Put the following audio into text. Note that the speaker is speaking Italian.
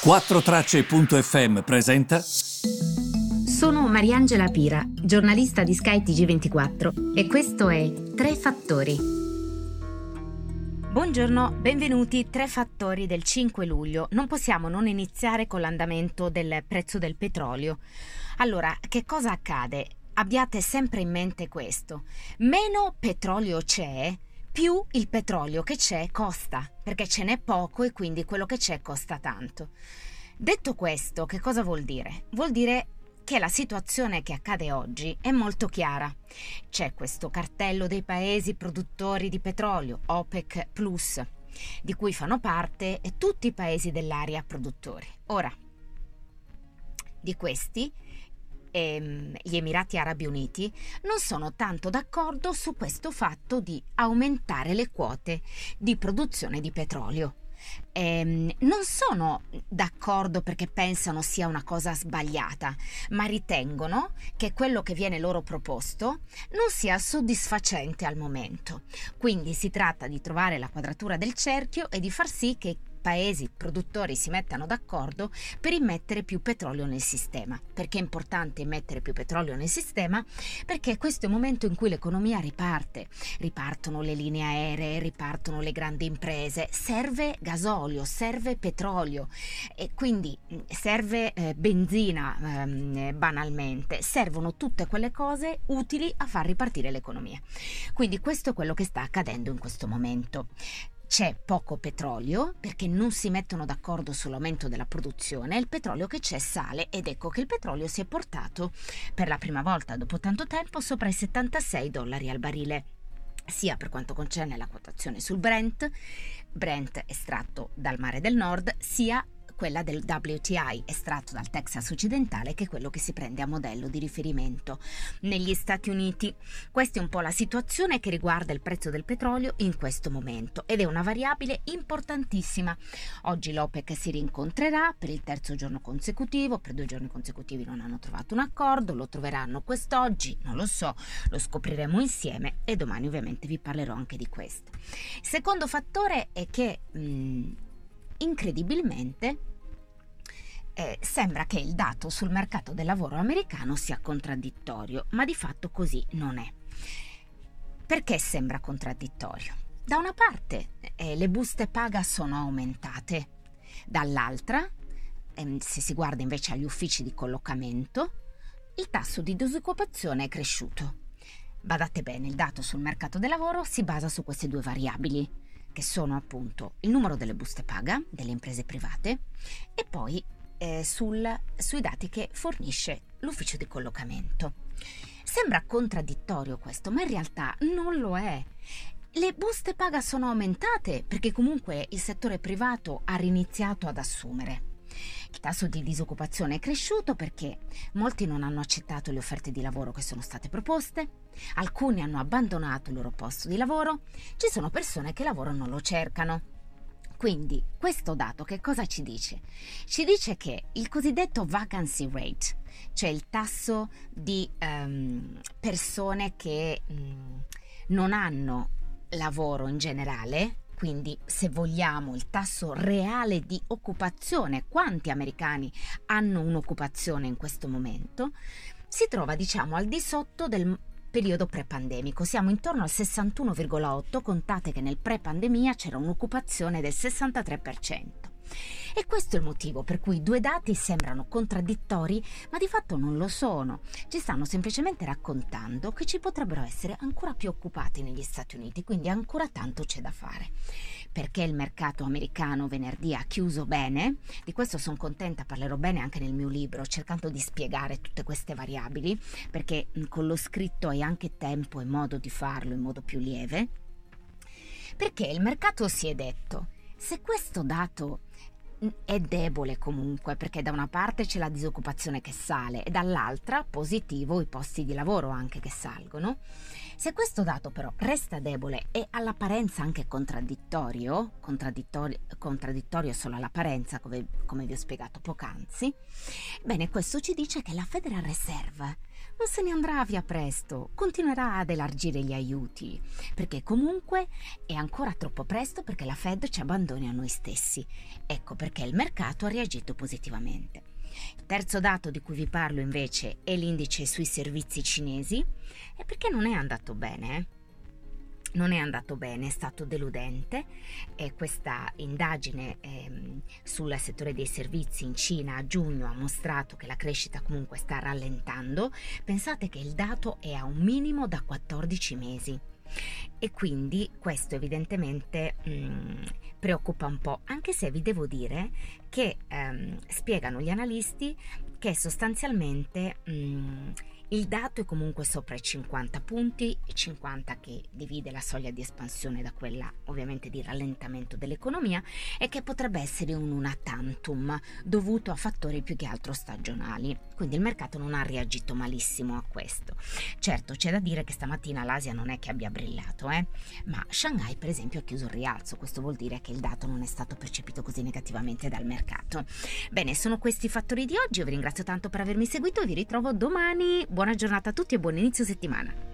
4Tracce.fm presenta. Sono Mariangela Pira, giornalista di Sky TG24 e questo è Tre Fattori. Buongiorno, benvenuti. Tre fattori del 5 luglio. Non possiamo non iniziare con l'andamento del prezzo del petrolio. Allora, che cosa accade? Abbiate sempre in mente questo. Meno petrolio c'è, più il petrolio che c'è costa, perché ce n'è poco e quindi quello che c'è costa tanto. Detto questo, che cosa vuol dire? Vuol dire che la situazione che accade oggi è molto chiara. C'è questo cartello dei paesi produttori di petrolio, OPEC Plus, di cui fanno parte tutti i paesi dell'area produttori. Ora, di questi e gli Emirati Arabi Uniti non sono tanto d'accordo su questo fatto di aumentare le quote di produzione di petrolio. Eh, non sono d'accordo perché pensano sia una cosa sbagliata, ma ritengono che quello che viene loro proposto non sia soddisfacente al momento. Quindi si tratta di trovare la quadratura del cerchio e di far sì che paesi produttori si mettano d'accordo per immettere più petrolio nel sistema. Perché è importante immettere più petrolio nel sistema? Perché questo è il momento in cui l'economia riparte. Ripartono le linee aeree, ripartono le grandi imprese, serve gasolio, serve petrolio e quindi mm, serve eh, benzina eh, banalmente, servono tutte quelle cose utili a far ripartire l'economia. Quindi questo è quello che sta accadendo in questo momento. C'è poco petrolio perché non si mettono d'accordo sull'aumento della produzione, il petrolio che c'è sale ed ecco che il petrolio si è portato per la prima volta dopo tanto tempo sopra i 76 dollari al barile sia per quanto concerne la quotazione sul Brent, Brent estratto dal mare del nord, sia quella del WTI estratto dal Texas occidentale che è quello che si prende a modello di riferimento negli Stati Uniti. Questa è un po' la situazione che riguarda il prezzo del petrolio in questo momento ed è una variabile importantissima. Oggi l'OPEC si rincontrerà per il terzo giorno consecutivo, per due giorni consecutivi non hanno trovato un accordo, lo troveranno quest'oggi, non lo so, lo scopriremo insieme e domani ovviamente vi parlerò anche di questo. Secondo fattore è che mh, incredibilmente eh, sembra che il dato sul mercato del lavoro americano sia contraddittorio, ma di fatto così non è. Perché sembra contraddittorio? Da una parte eh, le buste paga sono aumentate, dall'altra, ehm, se si guarda invece agli uffici di collocamento, il tasso di disoccupazione è cresciuto. Badate bene, il dato sul mercato del lavoro si basa su queste due variabili, che sono appunto il numero delle buste paga delle imprese private e poi eh, sul, sui dati che fornisce l'ufficio di collocamento. Sembra contraddittorio questo, ma in realtà non lo è. Le buste paga sono aumentate perché comunque il settore privato ha riniziato ad assumere. Il tasso di disoccupazione è cresciuto perché molti non hanno accettato le offerte di lavoro che sono state proposte, alcuni hanno abbandonato il loro posto di lavoro, ci sono persone che lavoro non lo cercano. Quindi questo dato che cosa ci dice? Ci dice che il cosiddetto vacancy rate, cioè il tasso di um, persone che um, non hanno lavoro in generale, quindi se vogliamo il tasso reale di occupazione, quanti americani hanno un'occupazione in questo momento, si trova diciamo al di sotto del periodo pre-pandemico. Siamo intorno al 61,8, contate che nel pre-pandemia c'era un'occupazione del 63%. E questo è il motivo per cui due dati sembrano contraddittori, ma di fatto non lo sono. Ci stanno semplicemente raccontando che ci potrebbero essere ancora più occupati negli Stati Uniti, quindi ancora tanto c'è da fare. Perché il mercato americano venerdì ha chiuso bene, di questo sono contenta, parlerò bene anche nel mio libro, cercando di spiegare tutte queste variabili, perché con lo scritto hai anche tempo e modo di farlo in modo più lieve. Perché il mercato si è detto, se questo dato è debole comunque perché da una parte c'è la disoccupazione che sale e dall'altra positivo i posti di lavoro anche che salgono. Se questo dato però resta debole e all'apparenza anche contraddittorio, contraddittorio, contraddittorio solo all'apparenza come, come vi ho spiegato poc'anzi, bene questo ci dice che la Federal Reserve non se ne andrà via presto, continuerà ad elargire gli aiuti, perché comunque è ancora troppo presto perché la Fed ci abbandoni a noi stessi. Ecco perché il mercato ha reagito positivamente. Il terzo dato di cui vi parlo invece è l'indice sui servizi cinesi e perché non è andato bene. Eh? Non è andato bene, è stato deludente e questa indagine ehm, sul settore dei servizi in Cina a giugno ha mostrato che la crescita comunque sta rallentando. Pensate che il dato è a un minimo da 14 mesi. E quindi questo evidentemente mh, mm, preoccupa un po', anche se vi devo dire che ehm, spiegano gli analisti che sostanzialmente mh, mm, il dato è comunque sopra i 50 punti, 50 che divide la soglia di espansione da quella ovviamente di rallentamento dell'economia e che potrebbe essere un una tantum dovuto a fattori più che altro stagionali. Quindi il mercato non ha reagito malissimo a questo. Certo, c'è da dire che stamattina l'Asia non è che abbia brillato, eh? ma Shanghai per esempio ha chiuso il rialzo, questo vuol dire che il dato non è stato percepito così negativamente dal mercato. Bene, sono questi i fattori di oggi, io vi ringrazio tanto per avermi seguito vi ritrovo domani buona giornata a tutti e buon inizio settimana.